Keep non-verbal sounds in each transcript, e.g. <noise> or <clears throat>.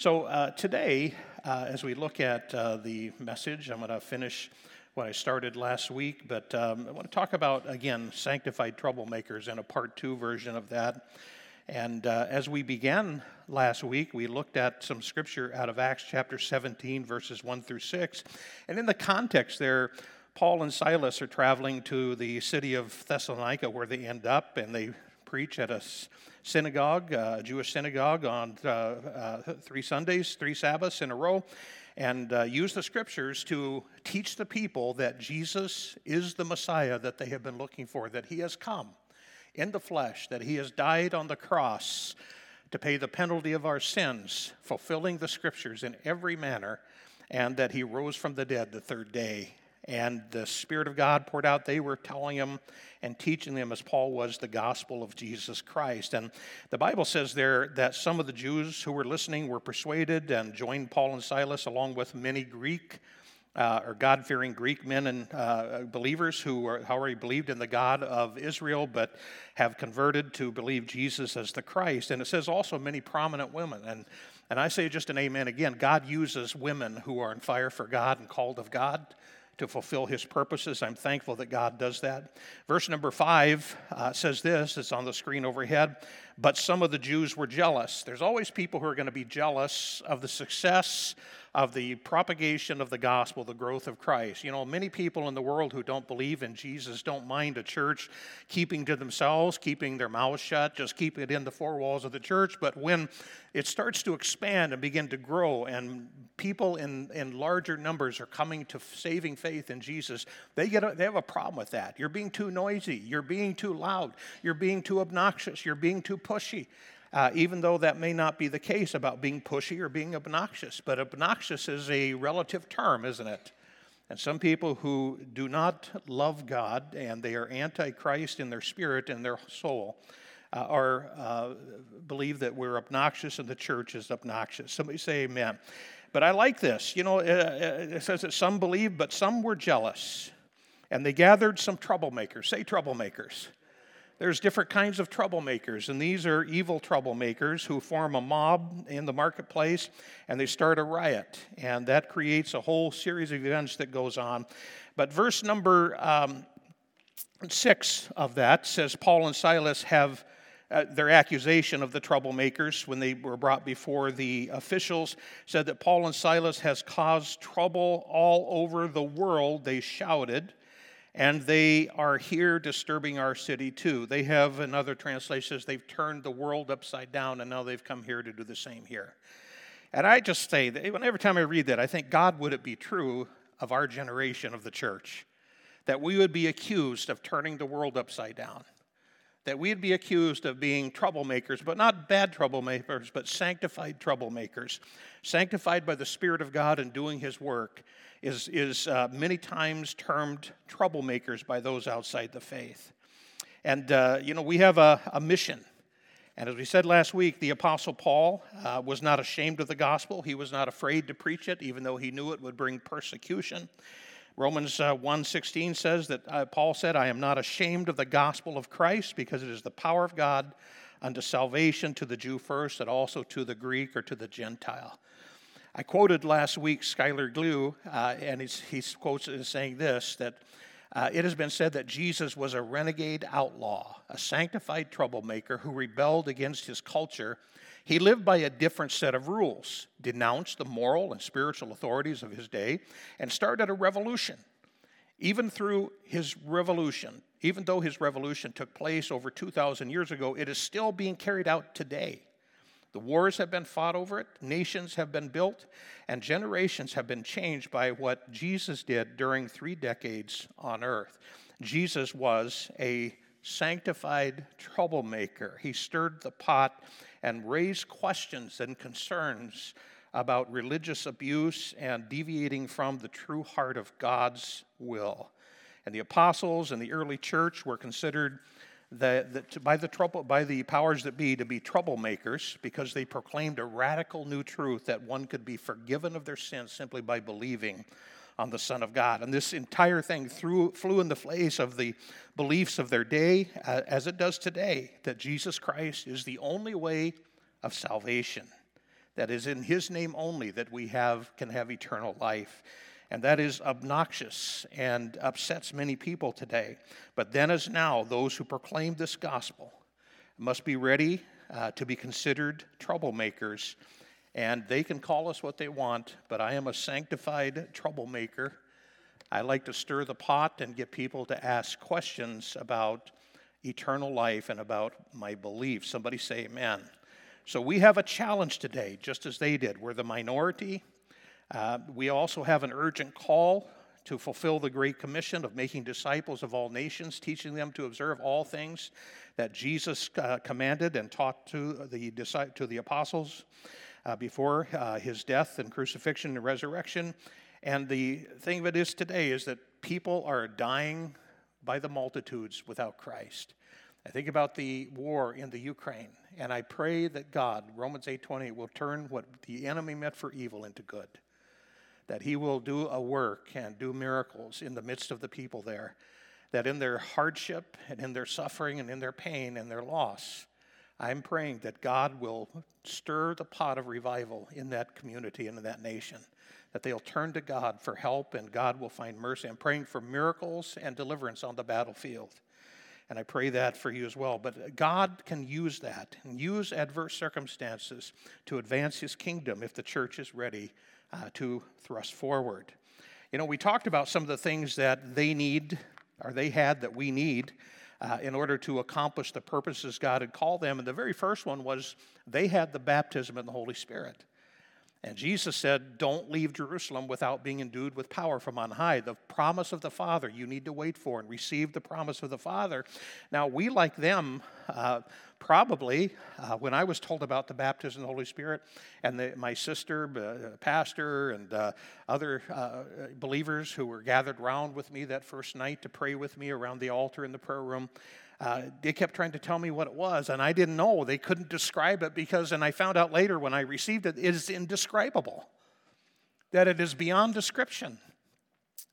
So uh, today, uh, as we look at uh, the message, I'm going to finish what I started last week, but um, I want to talk about, again, sanctified troublemakers and a part two version of that. And uh, as we began last week, we looked at some scripture out of Acts chapter 17, verses 1 through 6. And in the context there, Paul and Silas are traveling to the city of Thessalonica where they end up, and they preach at a synagogue, uh, a Jewish synagogue, on uh, uh, three Sundays, three Sabbaths in a row, and use the scriptures to teach the people that Jesus is the Messiah that they have been looking for, that he has come in the flesh, that he has died on the cross to pay the penalty of our sins, fulfilling the scriptures in every manner, and that he rose from the dead the third day and the Spirit of God poured out. They were telling them and teaching them, as Paul was, the gospel of Jesus Christ. And the Bible says there that some of the Jews who were listening were persuaded and joined Paul and Silas, along with many Greek. Uh, or God fearing Greek men and uh, believers who already believed in the God of Israel but have converted to believe Jesus as the Christ. And it says also many prominent women. And, and I say just an amen again God uses women who are on fire for God and called of God to fulfill his purposes. I'm thankful that God does that. Verse number five uh, says this, it's on the screen overhead. But some of the Jews were jealous. There's always people who are going to be jealous of the success of the propagation of the gospel, the growth of Christ. You know, many people in the world who don't believe in Jesus don't mind a church keeping to themselves, keeping their mouths shut, just keeping it in the four walls of the church. But when it starts to expand and begin to grow, and people in, in larger numbers are coming to saving faith in Jesus, they, get a, they have a problem with that. You're being too noisy, you're being too loud, you're being too obnoxious, you're being too pushy uh, even though that may not be the case about being pushy or being obnoxious. But obnoxious is a relative term, isn't it? And some people who do not love God and they are antichrist in their spirit and their soul uh, are uh, believe that we're obnoxious and the church is obnoxious. Somebody say amen. But I like this. You know, uh, uh, it says that some believed, but some were jealous. And they gathered some troublemakers. Say troublemakers. There's different kinds of troublemakers, and these are evil troublemakers who form a mob in the marketplace and they start a riot, and that creates a whole series of events that goes on. But verse number um, six of that says Paul and Silas have. Uh, their accusation of the troublemakers when they were brought before the officials said that Paul and Silas has caused trouble all over the world they shouted and they are here disturbing our city too. They have, another translation says, they've turned the world upside down, and now they've come here to do the same here. And I just say that every time I read that, I think, God, would it be true of our generation of the church that we would be accused of turning the world upside down? That we'd be accused of being troublemakers, but not bad troublemakers, but sanctified troublemakers, sanctified by the Spirit of God and doing His work is, is uh, many times termed troublemakers by those outside the faith. And, uh, you know, we have a, a, mission. And as we said last week, the Apostle Paul uh, was not ashamed of the gospel. He was not afraid to preach it, even though he knew it would bring persecution. Romans uh, 1.16 says that uh, Paul said, I am not ashamed of the gospel of Christ because it is the power of God unto salvation to the Jew first and also to the Greek or to the Gentile. I quoted last week Schuyler Glue, uh, and he quotes it as saying this that uh, it has been said that Jesus was a renegade outlaw, a sanctified troublemaker who rebelled against his culture. He lived by a different set of rules, denounced the moral and spiritual authorities of his day, and started a revolution. Even through his revolution, even though his revolution took place over 2,000 years ago, it is still being carried out today. The wars have been fought over it, nations have been built, and generations have been changed by what Jesus did during three decades on earth. Jesus was a sanctified troublemaker. He stirred the pot and raised questions and concerns about religious abuse and deviating from the true heart of God's will. And the apostles and the early church were considered the, by, the trouble, by the powers that be to be troublemakers because they proclaimed a radical new truth that one could be forgiven of their sins simply by believing on the Son of God. And this entire thing threw, flew in the face of the beliefs of their day, uh, as it does today, that Jesus Christ is the only way of salvation, that is in his name only that we have can have eternal life. And that is obnoxious and upsets many people today. But then as now, those who proclaim this gospel must be ready uh, to be considered troublemakers. And they can call us what they want, but I am a sanctified troublemaker. I like to stir the pot and get people to ask questions about eternal life and about my beliefs. Somebody say amen. So we have a challenge today, just as they did. We're the minority. Uh, we also have an urgent call to fulfill the Great Commission of making disciples of all nations, teaching them to observe all things that Jesus uh, commanded and taught to the, to the apostles uh, before uh, his death and crucifixion and resurrection. And the thing of it is today is that people are dying by the multitudes without Christ. I think about the war in the Ukraine, and I pray that God, Romans 8:20, will turn what the enemy meant for evil into good. That he will do a work and do miracles in the midst of the people there that in their hardship and in their suffering and in their pain and their loss, I'm praying that God will stir the pot of revival in that community and in that nation, that they'll turn to God for help and God will find mercy. I'm praying for miracles and deliverance on the battlefield. And I pray that for you as well. But God can use that and use adverse circumstances to advance his kingdom if the church is ready uh, to thrust forward. You know, we talked about some of the things that they need or they had that we need uh, in order to accomplish the purposes God had called them. And the very first one was they had the baptism in the Holy Spirit. And Jesus said, Don't leave Jerusalem without being endued with power from on high. The promise of the Father you need to wait for and receive the promise of the Father. Now, we, like them, uh, probably, uh, when I was told about the baptism of the Holy Spirit, and the, my sister, uh, pastor, and uh, other uh, believers who were gathered around with me that first night to pray with me around the altar in the prayer room, uh, they kept trying to tell me what it was, and I didn't know. They couldn't describe it because, and I found out later when I received it, it is indescribable, that it is beyond description.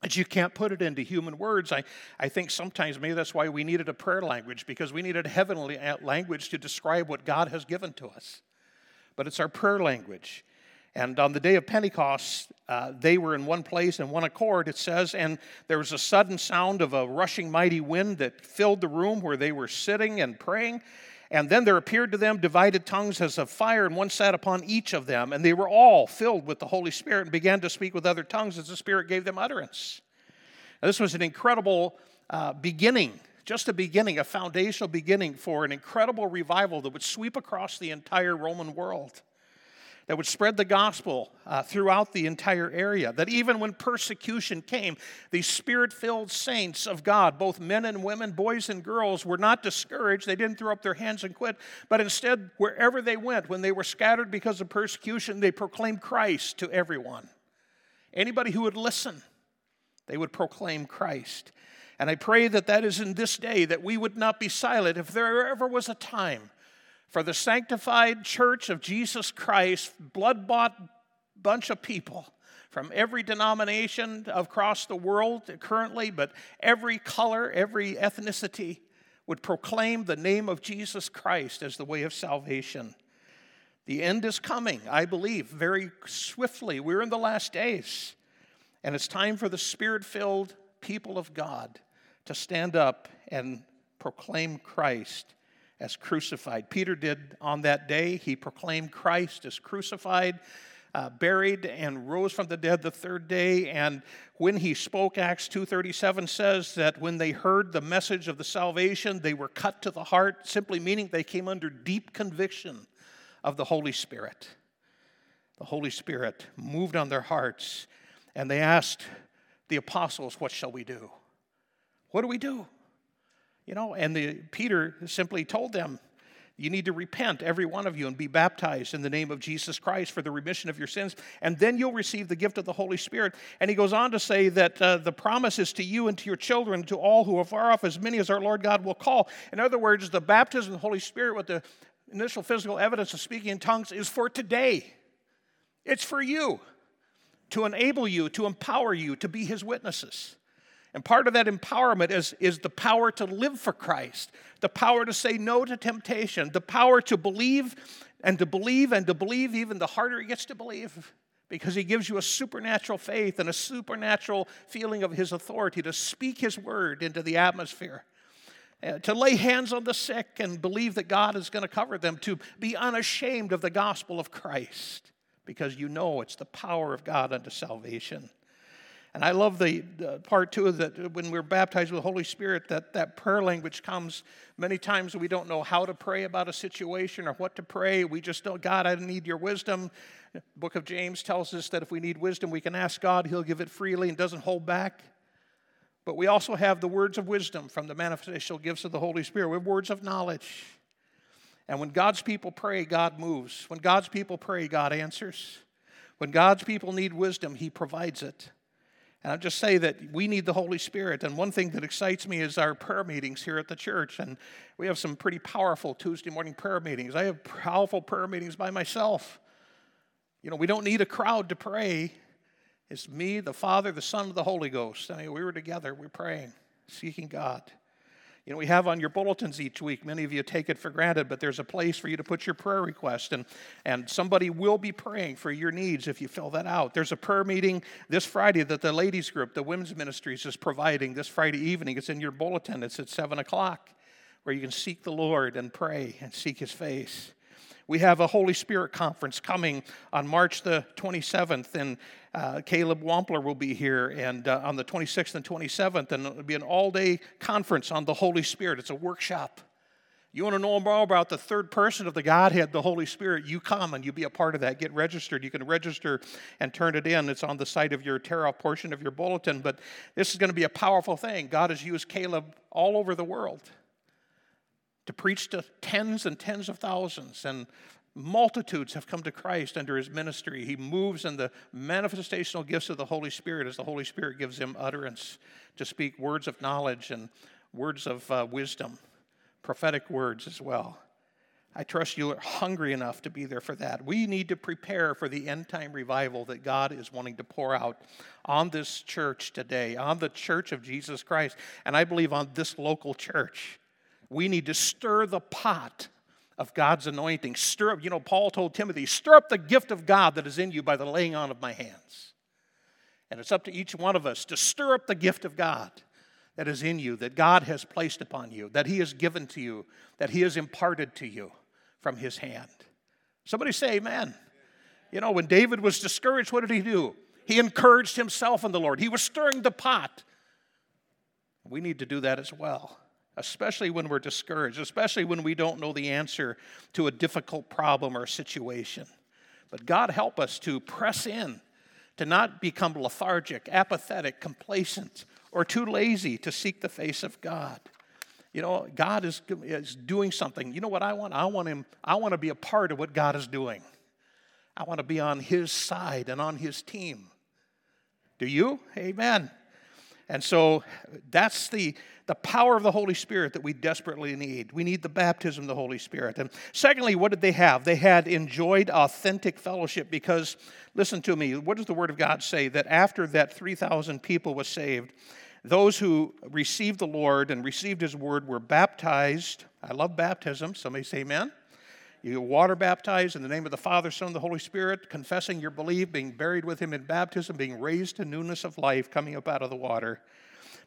That you can't put it into human words. I, I think sometimes maybe that's why we needed a prayer language, because we needed a heavenly language to describe what God has given to us. But it's our prayer language. And on the day of Pentecost, uh, they were in one place in one accord, it says, and there was a sudden sound of a rushing mighty wind that filled the room where they were sitting and praying. And then there appeared to them divided tongues as of fire, and one sat upon each of them. And they were all filled with the Holy Spirit and began to speak with other tongues as the Spirit gave them utterance. Now, this was an incredible uh, beginning, just a beginning, a foundational beginning for an incredible revival that would sweep across the entire Roman world that would spread the gospel uh, throughout the entire area. That even when persecution came, these spirit filled saints of God, both men and women, boys and girls, were not discouraged. They didn't throw up their hands and quit, but instead, wherever they went, when they were scattered because of persecution, they proclaimed Christ to everyone. Anybody who would listen, they would proclaim Christ. And I pray that that is in this day, that we would not be silent. If there ever was a time for the sanctified church of Jesus Christ, blood bought bunch of people from every denomination across the world currently, but every color, every ethnicity would proclaim the name of Jesus Christ as the way of salvation. The end is coming, I believe, very swiftly. We're in the last days, and it's time for the spirit filled people of God to stand up and proclaim Christ as crucified. Peter did on that day. He proclaimed Christ as crucified, uh, buried, and rose from the dead the third day. And when he spoke, Acts 2.37 says that when they heard the message of the salvation, they were cut to the heart, simply meaning they came under deep conviction of the Holy Spirit. The Holy Spirit moved on their hearts, and they asked the apostles, What shall we do? What do we do? You know, and the, Peter simply told them, you need to repent, every one of you, and be baptized in the name of Jesus Christ for the remission of your sins, and then you'll receive the gift of the Holy Spirit. And he goes on to say that uh, the promise is to you and to your children, to all who are far off, as many as our Lord God will call. In other words, the baptism of the Holy Spirit with the initial physical evidence of speaking in tongues is for today. It's for you to enable you, to empower you to be his witnesses. And part of that empowerment is, is the power to live for Christ, the power to say no to temptation, the power to believe and to believe and to believe even the harder it gets to believe because he gives you a supernatural faith and a supernatural feeling of his authority to speak his word into the atmosphere. Uh, to lay hands on the sick and believe that God is going to cover them, to be unashamed of the gospel of Christ, because you know it's the power of God unto salvation. And I love the, part too that when we're baptized with the Holy Spirit, that that prayer language comes many times we don't know how to pray about a situation or what to pray. We just know, God, I need your wisdom. The book of James tells us that if we need wisdom, we can ask God, He'll give it freely and doesn't hold back. But we also have the words of wisdom from the manifestational gifts of the Holy Spirit. We have words of knowledge. And when God's people pray, God moves. When God's people pray, God answers. When God's people need wisdom, He provides it. And I'll just say that we need the Holy Spirit. And one thing that excites me is our prayer meetings here at the church. And we have some pretty powerful Tuesday morning prayer meetings. I have powerful prayer meetings by myself. You know, we don't need a crowd to pray. It's me, the Father, the Son, and the Holy Ghost. I mean, we were together, we're praying, seeking God. You know, we have on your bulletins each week, many of you take it for granted, but there's a place for you to put your prayer request, and, and somebody will be praying for your needs if you fill that out. There's a prayer meeting this Friday that the ladies group, the women's ministries, is providing this Friday evening. It's in your bulletin, it's at 7 o'clock, where you can seek the Lord and pray and seek his face. We have a Holy Spirit conference coming on March the 27th, and uh, Caleb Wampler will be here, and uh, on the 26th and 27th, and it'll be an all-day conference on the Holy Spirit. It's a workshop. You want to know more about the third person of the Godhead, the Holy Spirit, you come and you be a part of that. Get registered. You can register and turn it in. It's on the side of your tear off portion of your bulletin. But this is going to be a powerful thing. God has used Caleb all over the world to preach to tens and tens of thousands, and multitudes have come to Christ under his ministry. He moves in the manifestational gifts of the Holy Spirit as the Holy Spirit gives him utterance to speak words of knowledge and words of uh, wisdom, prophetic words as well. I trust you are hungry enough to be there for that. We need to prepare for the end time revival that God is wanting to pour out on this church today, on the church of Jesus Christ, and I believe on this local church. We need to stir the pot of God's anointing. Stir up, you know, Paul told Timothy, stir up the gift of God that is in you by the laying on of my hands. And it's up to each one of us to stir up the gift of God that is in you, that God has placed upon you, that He has given to you, that He has imparted to you from His hand. Somebody say, Amen. You know, when David was discouraged, what did he do? He encouraged himself in the Lord. He was stirring the pot. We need to do that as well especially when we're discouraged, especially when we don't know the answer to a difficult problem or situation. But God help us to press in, to not become lethargic, apathetic, complacent, or too lazy to seek the face of God. You know, God is, is doing something. You know what I want? I want him, I want to be a part of what God is doing. I want to be on his side and on his team. Do you? Amen. And so that's the, the power of the Holy Spirit that we desperately need. We need the baptism of the Holy Spirit. And secondly, what did they have? They had enjoyed authentic fellowship because, listen to me, what does the Word of God say? That after that 3,000 people was saved, those who received the Lord and received His Word were baptized. I love baptism. Somebody say amen. You water baptized in the name of the Father, Son, and the Holy Spirit, confessing your belief, being buried with Him in baptism, being raised to newness of life, coming up out of the water.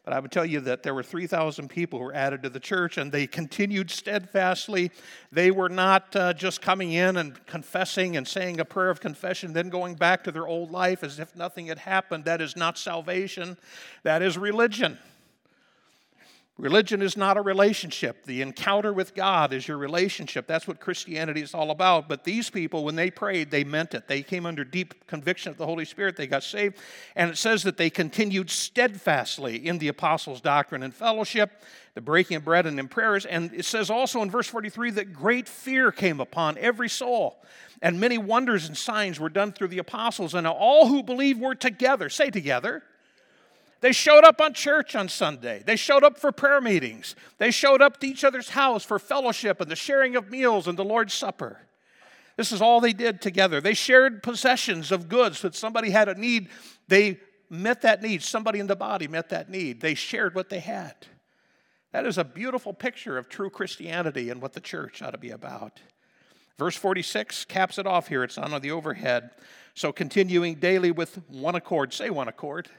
But I would tell you that there were 3,000 people who were added to the church, and they continued steadfastly. They were not uh, just coming in and confessing and saying a prayer of confession, then going back to their old life as if nothing had happened. That is not salvation, that is religion. Religion is not a relationship. The encounter with God is your relationship. That's what Christianity is all about. But these people, when they prayed, they meant it. They came under deep conviction of the Holy Spirit. They got saved. And it says that they continued steadfastly in the apostles' doctrine and fellowship, the breaking of bread and in prayers. And it says also in verse 43 that great fear came upon every soul. And many wonders and signs were done through the apostles. And all who believed were together. Say together they showed up on church on Sunday. They showed up for prayer meetings. They showed up to each other's house for fellowship and the sharing of meals and the Lord's Supper. This is all they did together. They shared possessions of goods. That somebody had a need, they met that need. Somebody in the body met that need. They shared what they had. That is a beautiful picture of true Christianity and what the church ought to be about. Verse 46 caps it off here. It's on the overhead. So continuing daily with one accord. Say one accord.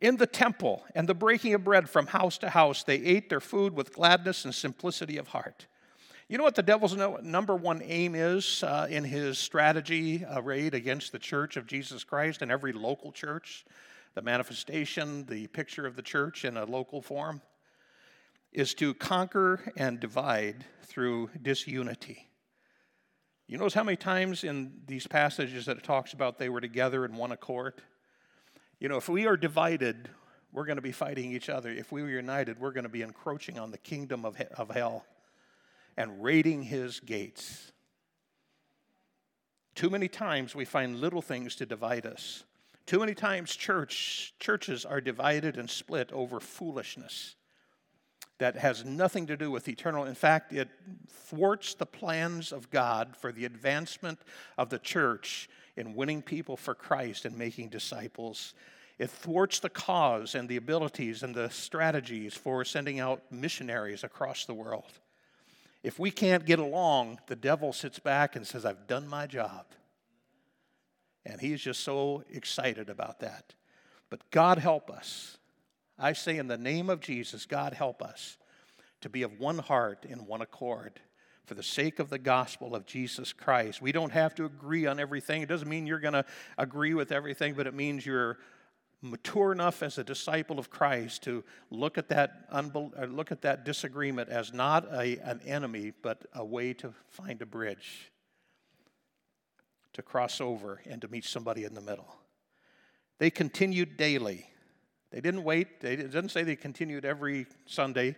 In the temple and the breaking of bread from house to house, they ate their food with gladness and simplicity of heart. You know what the devil's number one aim is uh, in his strategy arrayed against the church of Jesus Christ and every local church? The manifestation, the picture of the church in a local form? is to conquer and divide through disunity. You notice how many times in these passages that it talks about they were together in one accord? You know, if we are divided, we're going to be fighting each other. If we are united, we're going to be encroaching on the kingdom of, of hell and raiding his gates. Too many times we find little things to divide us. Too many times church, churches are divided and split over foolishness that has nothing to do with eternal. In fact, it thwarts the plans of God for the advancement of the church in winning people for Christ and making disciples. It thwarts the cause and the abilities and the strategies for sending out missionaries across the world. If we can't get along, the devil sits back and says, I've done my job. And he's just so excited about that. But God help us I say, in the name of Jesus, God help us to be of one heart in one accord for the sake of the gospel of Jesus Christ. We don't have to agree on everything. It doesn't mean you're going to agree with everything, but it means you're mature enough as a disciple of Christ to look at that, unbel- uh, look at that disagreement as not a, an enemy, but a way to find a bridge, to cross over, and to meet somebody in the middle. They continued daily they didn't wait. They, it doesn't say they continued every Sunday.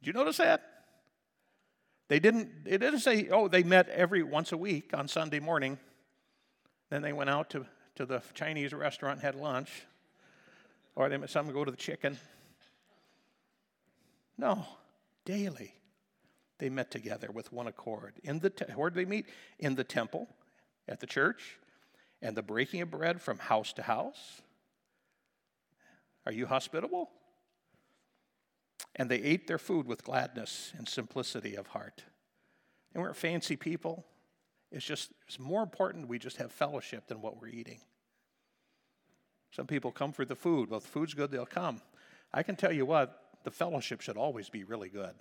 Did you notice that? They didn't, it didn't say, oh, they met every once a week on Sunday morning. Then they went out to, to the Chinese restaurant and had lunch. Or they some go to the chicken. No, daily they met together with one accord. In the te- where did they meet? In the temple, at the church, and the breaking of bread from house to house. Are you hospitable? And they ate their food with gladness and simplicity of heart. They weren't fancy people. It's just, it's more important we just have fellowship than what we're eating. Some people come for the food. Well, the food's good, they'll come. I can tell you what, the fellowship should always be really good.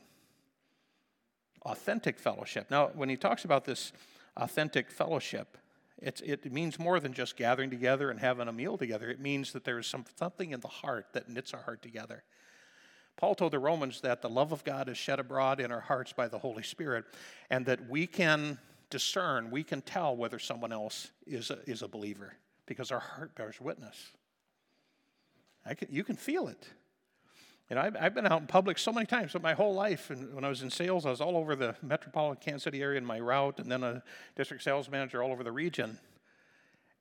Authentic fellowship. Now, when he talks about this authentic fellowship, it's, it means more than just gathering together and having a meal together. It means that there is some, something in the heart that knits our heart together. Paul told the Romans that the love of God is shed abroad in our hearts by the Holy Spirit, and that we can discern, we can tell whether someone else is a, is a believer because our heart bears witness. Can, you can feel it. You know, I've, I've, been out in public so many times, but my whole life, and when I was in sales, I was all over the metropolitan Kansas City area in my route, and then a district sales manager all over the region.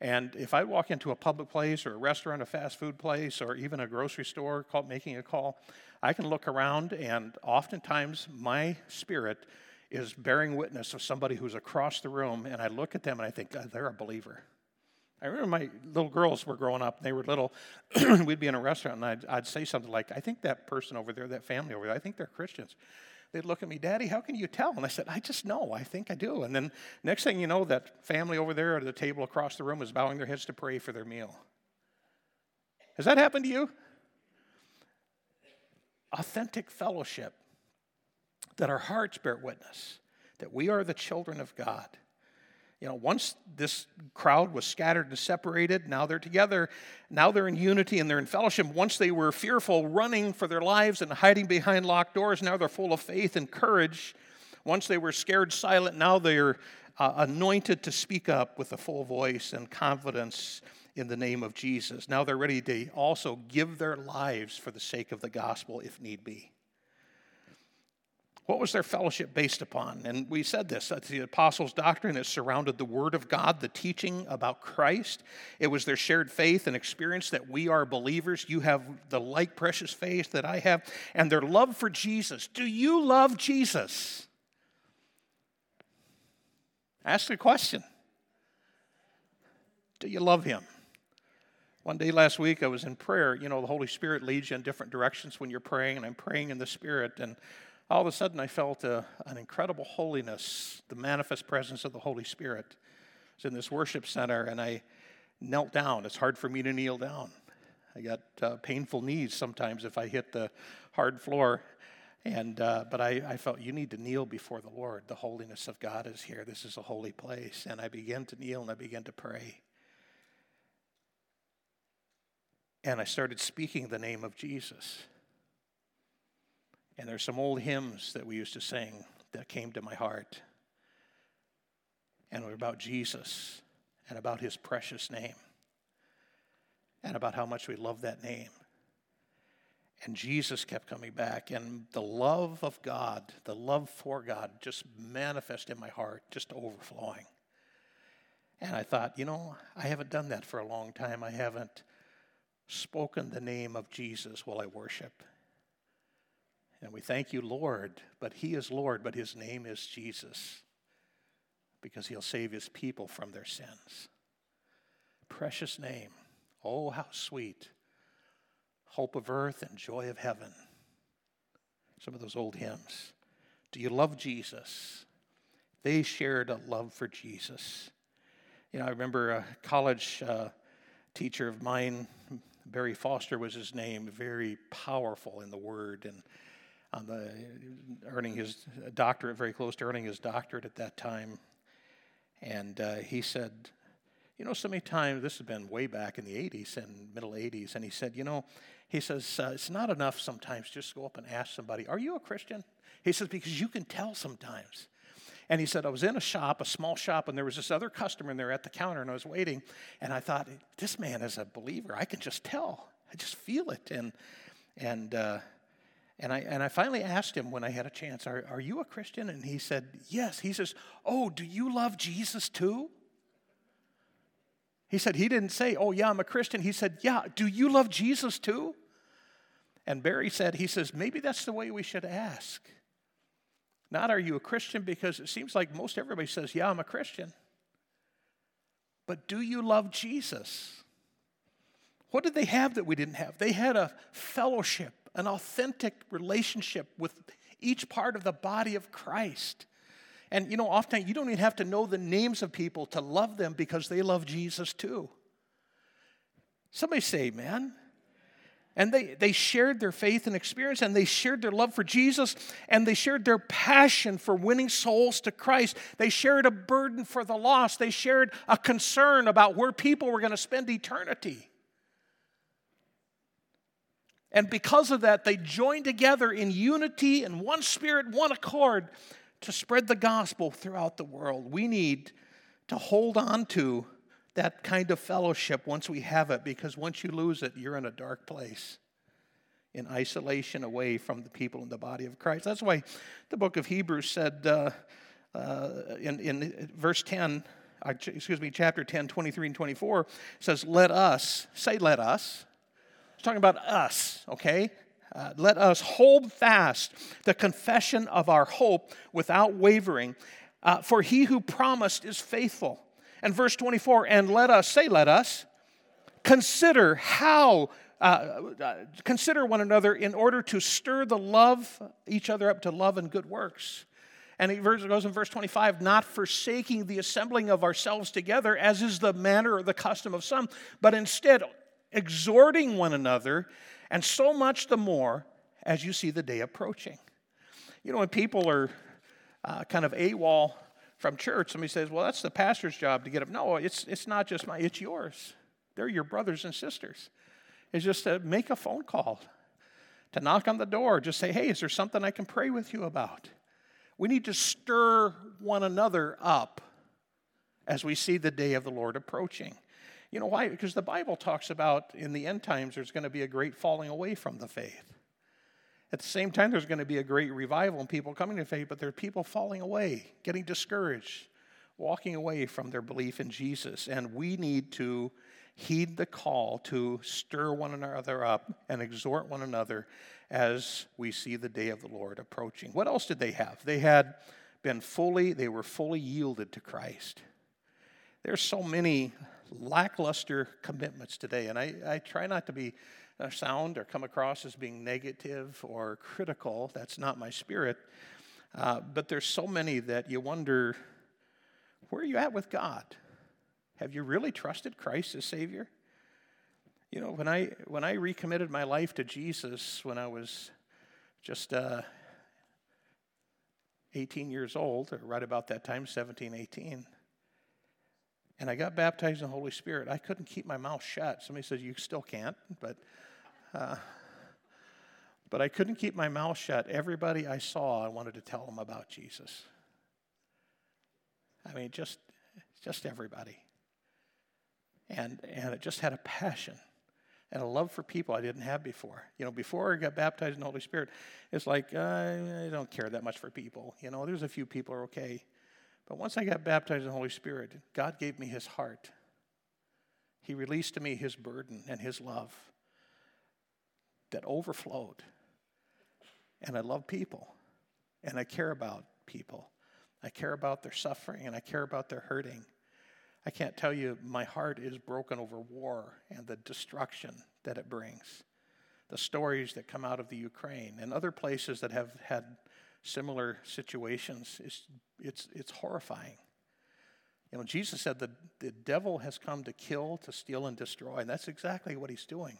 And if I walk into a public place or a restaurant, a fast food place, or even a grocery store, making a call, I can look around, and oftentimes my spirit is bearing witness of somebody who's across the room, and I look at them and I think, they're a believer. I remember my little girls were growing up, they were little. <clears throat> We'd be in a restaurant, and I'd, I'd say something like, I think that person over there, that family over there, I think they're Christians. They'd look at me, Daddy, how can you tell? And I said, I just know. I think I do. And then next thing you know, that family over there at the table across the room is bowing their heads to pray for their meal. Has that happened to you? Authentic fellowship, that our hearts bear witness, that we are the children of God you know, once this crowd was scattered and separated, now they're together. Now they're in unity and they're in fellowship. Once they were fearful, running for their lives and hiding behind locked doors, now they're full of faith and courage. Once they were scared, silent, now they're uh, anointed to speak up with a full voice and confidence in the name of Jesus. Now they're ready to also give their lives for the sake of the gospel if need be. What was their fellowship based upon? And we said this that's the apostles' doctrine. It surrounded the Word of God, the teaching about Christ. It was their shared faith and experience that we are believers. You have the like precious faith that I have, and their love for Jesus. Do you love Jesus? Ask the question Do you love Him? One day last week, I was in prayer. You know, the Holy Spirit leads you in different directions when you're praying, and I'm praying in the Spirit. And all of a sudden, I felt a, an incredible holiness, the manifest presence of the Holy Spirit. I was in this worship center, and I knelt down. It's hard for me to kneel down. I got uh, painful knees sometimes if I hit the hard floor. And, uh, but I, I felt you need to kneel before the Lord. The holiness of God is here. This is a holy place. And I began to kneel and I began to pray. And I started speaking the name of Jesus. And there's some old hymns that we used to sing that came to my heart. And were about Jesus and about his precious name and about how much we love that name. And Jesus kept coming back, and the love of God, the love for God, just manifest in my heart, just overflowing. And I thought, you know, I haven't done that for a long time. I haven't spoken the name of Jesus while I worship. And we thank you, Lord, but He is Lord, but His name is Jesus because He'll save His people from their sins. Precious name. Oh, how sweet hope of earth and joy of heaven. Some of those old hymns. Do you love Jesus? They shared a love for Jesus. You know, I remember a college uh, teacher of mine, Barry Foster was his name, very powerful in the word and on the earning his doctorate, very close to earning his doctorate at that time. And uh, he said, you know, so many times, this has been way back in the 80s and middle 80s, and he said, you know, he says, uh, it's not enough sometimes just go up and ask somebody, Are you a Christian? He says, Because you can tell sometimes. And he said, I was in a shop, a small shop, and there was this other customer in there at the counter, and I was waiting, and I thought, This man is a believer. I can just tell. I just feel it. And, and, uh, and I, and I finally asked him when I had a chance, are, are you a Christian? And he said, Yes. He says, Oh, do you love Jesus too? He said, He didn't say, Oh, yeah, I'm a Christian. He said, Yeah, do you love Jesus too? And Barry said, he says, maybe that's the way we should ask. Not are you a Christian? Because it seems like most everybody says, yeah, I'm a Christian. But do you love Jesus? What did they have that we didn't have? They had a fellowship, an authentic relationship with each part of the body of Christ. And you know, often you don't even have to know the names of people to love them because they love Jesus too. Somebody say, man, and they, they shared their faith and experience, and they shared their love for Jesus, and they shared their passion for winning souls to Christ. They shared a burden for the lost. They shared a concern about where people were going to spend eternity. And because of that, they joined together in unity and one spirit, one accord to spread the gospel throughout the world. We need to hold on to that kind of fellowship once we have it, because once you lose it, you're in a dark place, in isolation away from the people in the body of Christ. That's why the book of Hebrews said uh, uh, in, in verse 10, uh, excuse me, chapter 10, 23 and 24, says, Let us, say, let us. Talking about us, okay? Uh, let us hold fast the confession of our hope without wavering, uh, for he who promised is faithful. And verse 24, and let us, say, let us, consider how, uh, uh, consider one another in order to stir the love, each other up to love and good works. And it goes in verse 25, not forsaking the assembling of ourselves together, as is the manner or the custom of some, but instead exhorting one another, and so much the more as you see the day approaching. You know, when people are uh, kind of AWOL from church, somebody says, Well, that's the pastor's job to get up. No, it's, it's not just my, it's yours. They're your brothers and sisters. It's just to make a phone call, to knock on the door, just say, Hey, is there something I can pray with you about? We need to stir one another up as we see the day of the Lord approaching. You know why? Because the Bible talks about in the end times there's going to be a great falling away from the faith. At the same time, there's going to be a great revival and people coming to faith, but there are people falling away, getting discouraged, walking away from their belief in Jesus. And we need to heed the call to stir one another up and exhort one another as we see the day of the Lord approaching. What else did they have? They had been fully, they were fully yielded to Christ. There's so many lackluster commitments today. And I, I try not to be uh, sound or come across as being negative or critical. That's not my spirit. Uh, but there's so many that you wonder where are you at with God? Have you really trusted Christ as Savior? You know, when I when I recommitted my life to Jesus when I was just uh, 18 years old, or right about that time, 17, 18, and I got baptized in the Holy Spirit, I couldn't keep my mouth shut. Somebody says you still can't, but uh, but I couldn't keep my mouth shut. Everybody I saw, I wanted to tell them about Jesus. I mean, just just everybody. And and it just had a passion and a love for people I didn't have before. You know, before I got baptized in the Holy Spirit, it's like uh, I don't care that much for people. You know, there's a few people are okay. But once I got baptized in the Holy Spirit, God gave me his heart. He released to me his burden and his love that overflowed. And I love people. And I care about people. I care about their suffering and I care about their hurting. I can't tell you, my heart is broken over war and the destruction that it brings. The stories that come out of the Ukraine and other places that have had similar situations, it's, it's, it's horrifying. You know, Jesus said that the devil has come to kill, to steal, and destroy, and that's exactly what he's doing.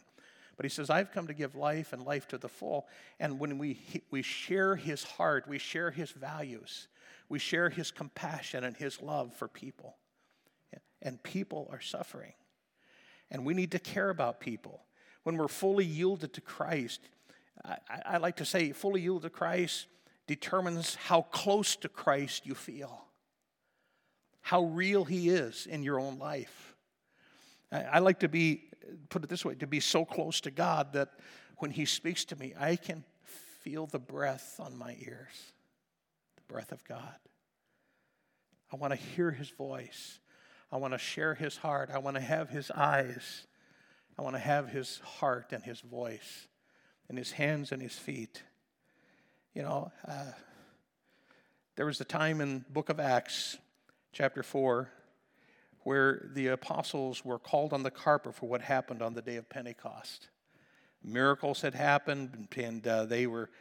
But he says, I've come to give life and life to the full. And when we, we share his heart, we share his values, we share his compassion and his love for people. And people are suffering. And we need to care about people. When we're fully yielded to Christ, I, I like to say, fully yielded to Christ determines how close to Christ you feel, how real he is in your own life. I, like to be put it this way to be so close to God that when He speaks to me, I can feel the breath on my ears, the breath of God. I want to hear His voice. I want to share His heart. I want to have His eyes. I want to have His heart and His voice, and His hands and His feet. You know, uh, there was a time in Book of Acts, chapter 4, where the apostles were called on the carpet for what happened on the day of Pentecost. Miracles had happened, and uh, they were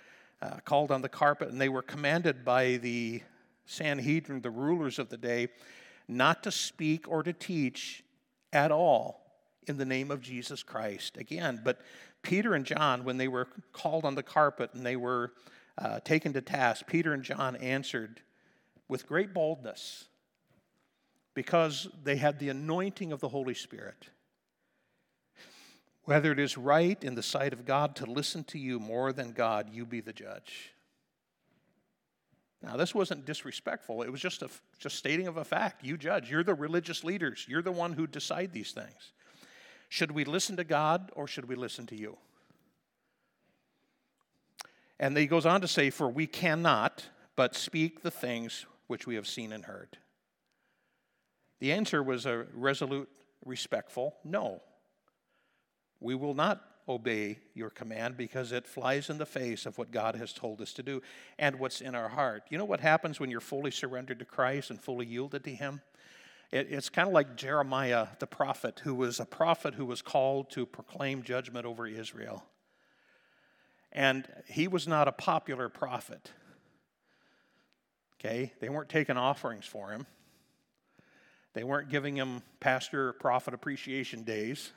uh, called on the carpet, and they were commanded by the Sanhedrin, the rulers of the day, not to speak or to teach at all in the name of Jesus Christ. Again, but Peter and John, when they were called on the carpet and they were uh, taken to task, Peter and John answered with great boldness because they had the anointing of the Holy Spirit. Whether it is right in the sight of God to listen to you more than God, you be the judge. Now, this wasn't disrespectful. It was just a just stating of a fact. You judge. You're the religious leaders. You're the one who decide these things. Should we listen to God or should we listen to you? And he goes on to say, For we cannot but speak the things which we have seen and heard. The answer was a resolute, respectful no. We will not obey your command because it flies in the face of what God has told us to do and what's in our heart. You know what happens when you're fully surrendered to Christ and fully yielded to Him? It, it's kind of like Jeremiah the prophet, who was a prophet who was called to proclaim judgment over Israel. And he was not a popular prophet. Okay? They weren't taking offerings for him. They weren't giving him pastor prophet appreciation days.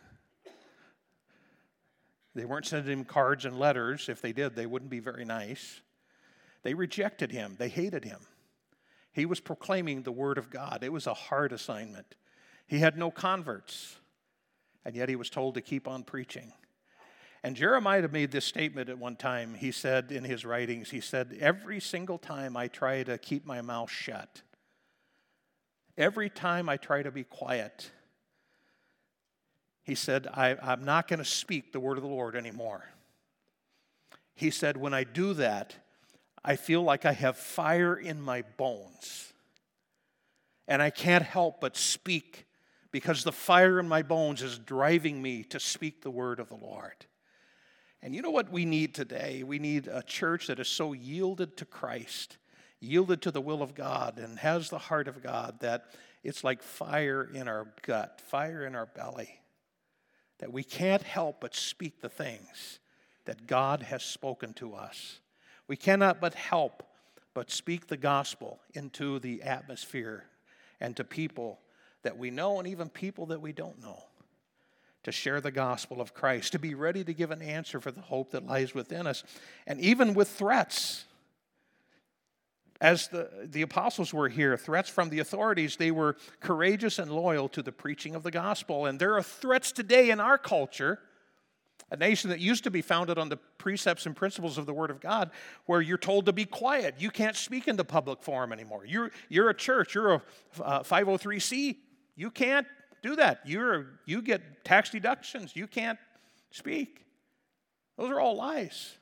They weren't sending him cards and letters. If they did, they wouldn't be very nice. They rejected him, they hated him. He was proclaiming the word of God. It was a hard assignment. He had no converts, and yet he was told to keep on preaching. And Jeremiah made this statement at one time. He said in his writings, he said, Every single time I try to keep my mouth shut, Every time I try to be quiet, he said, I, am not going to speak the word of the Lord anymore. He said, When I do that, I feel like I have fire in my bones. And I can't help but speak because the fire in my bones is driving me to speak the word of the Lord. And you know what we need today? We need a church that is so yielded to Christ yielded to the will of God and has the heart of God, that it's like fire in our gut, fire in our belly, that we can't help but speak the things that God has spoken to us. We cannot but help but speak the gospel into the atmosphere and to people that we know and even people that we don't know. To share the gospel of Christ, to be ready to give an answer for the hope that lies within us, and even with threats as the, the apostles were here, threats from the authorities, they were courageous and loyal to the preaching of the gospel. And there are threats today in our culture, a nation that used to be founded on the precepts and principles of the Word of God, where you're told to be quiet. You can't speak in the public forum anymore. You're, you're a church, you're a uh, 503C. You can't do that. You're, you get tax deductions. You can't speak. Those are all lies.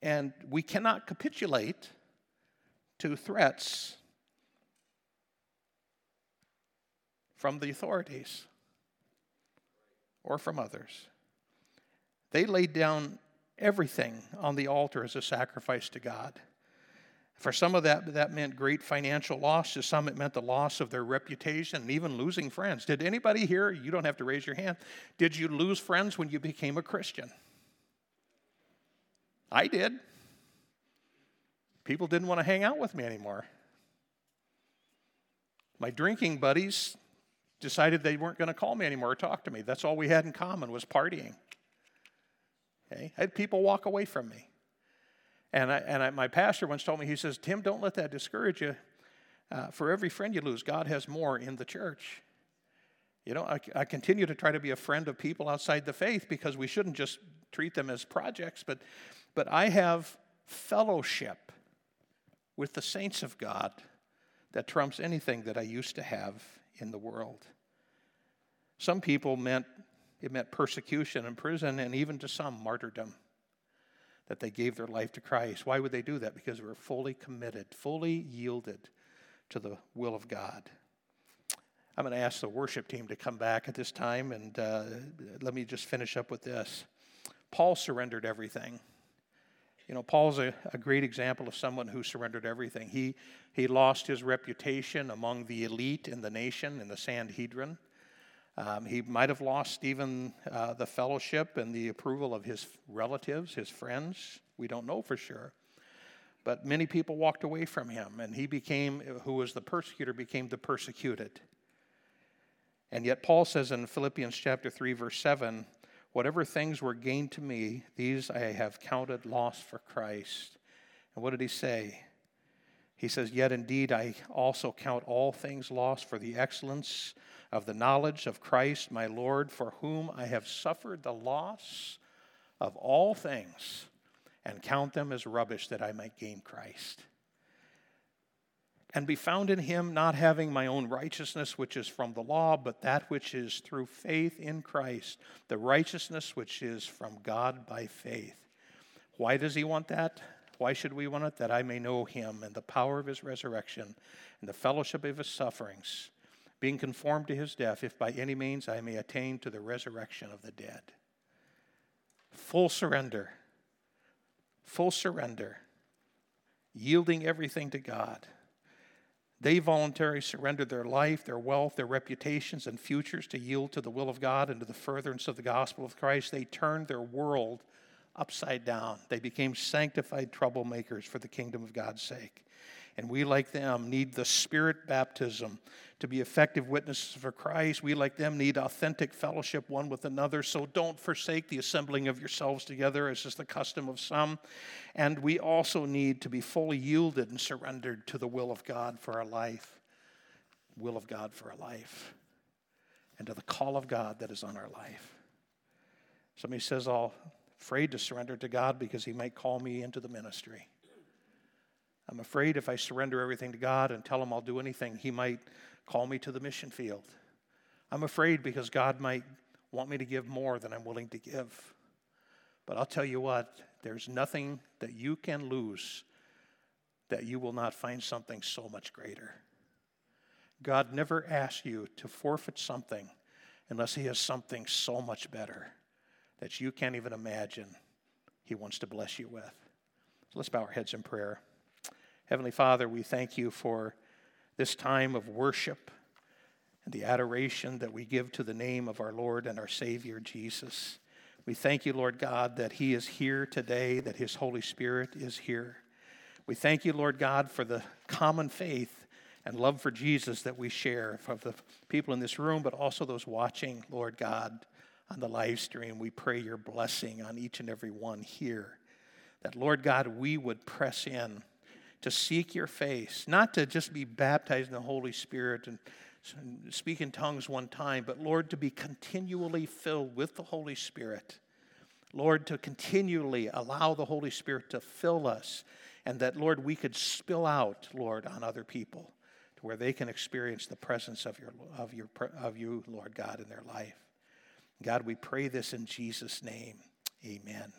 And we cannot capitulate to threats from the authorities or from others. They laid down everything on the altar as a sacrifice to God. For some of that, that meant great financial loss. To some, it meant the loss of their reputation and even losing friends. Did anybody here, you don't have to raise your hand, did you lose friends when you became a Christian? I did. People didn't want to hang out with me anymore. My drinking buddies decided they weren't going to call me anymore or talk to me. That's all we had in common was partying. Okay? I had people walk away from me. And, I, and I, my pastor once told me, he says, Tim, don't let that discourage you. Uh, for every friend you lose, God has more in the church. You know, I, I, continue to try to be a friend of people outside the faith because we shouldn't just treat them as projects, but but I have fellowship with the saints of God that trumps anything that I used to have in the world. Some people meant it meant persecution and prison, and even to some, martyrdom, that they gave their life to Christ. Why would they do that? Because we were fully committed, fully yielded to the will of God. I'm going to ask the worship team to come back at this time, and uh, let me just finish up with this. Paul surrendered everything. You know, Paul's a, a great example of someone who surrendered everything. He, he lost his reputation among the elite in the nation, in the Sanhedrin. Um, he might have lost even uh, the fellowship and the approval of his relatives, his friends. We don't know for sure. But many people walked away from him, and he became, who was the persecutor, became the persecuted. And yet, Paul says in Philippians chapter 3, verse 7, Whatever things were gained to me, these I have counted loss for Christ. And what did he say? He says, Yet indeed I also count all things lost for the excellence of the knowledge of Christ my Lord, for whom I have suffered the loss of all things, and count them as rubbish that I might gain Christ and be found in him, not having my own righteousness, which is from the law, but that which is through faith in Christ, the righteousness which is from God by faith. Why does he want that? Why should we want it? That I may know him and the power of his resurrection and the fellowship of his sufferings, being conformed to his death, if by any means I may attain to the resurrection of the dead. Full surrender. Full surrender. Yielding everything to God. They voluntarily surrendered their life, their wealth, their reputations, and futures to yield to the will of God and to the furtherance of the gospel of Christ. They turned their world upside down. They became sanctified troublemakers for the kingdom of God's sake. And we, like them, need the Spirit baptism to be effective witnesses for Christ. We, like them, need authentic fellowship one with another. So don't forsake the assembling of yourselves together, as is the custom of some. And we also need to be fully yielded and surrendered to the will of God for our life. Will of God for our life. And to the call of God that is on our life. Somebody says, "I'm afraid to surrender to God because He might call me into the ministry. I'm afraid if I surrender everything to God and tell Him I'll do anything, He might call me to the mission field. I'm afraid because God might want me to give more than I'm willing to give. But I'll tell you what, there's nothing that you can lose that you will not find something so much greater. God never asks you to forfeit something unless He has something so much better that you can't even imagine He wants to bless you with. So let's bow our heads in prayer. Heavenly Father, we thank you for this time of worship and the adoration that we give to the name of our Lord and our Savior Jesus. We thank you, Lord God, that He is here today, that His Holy Spirit is here. We thank you, Lord God, for the common faith and love for Jesus that we share of the people in this room, but also those watching, Lord God, on the live stream. We pray your blessing on each and every one here. That, Lord God, we would press in to seek your face, not to just be baptized in the Holy Spirit and speak in tongues one time, but Lord, to be continually filled with the Holy Spirit. Lord, to continually allow the Holy Spirit to fill us, and that, Lord, we could spill out, Lord, on other people to where they can experience the presence of, your, of, your, of you, Lord God, in their life. God, we pray this in Jesus' name. Amen.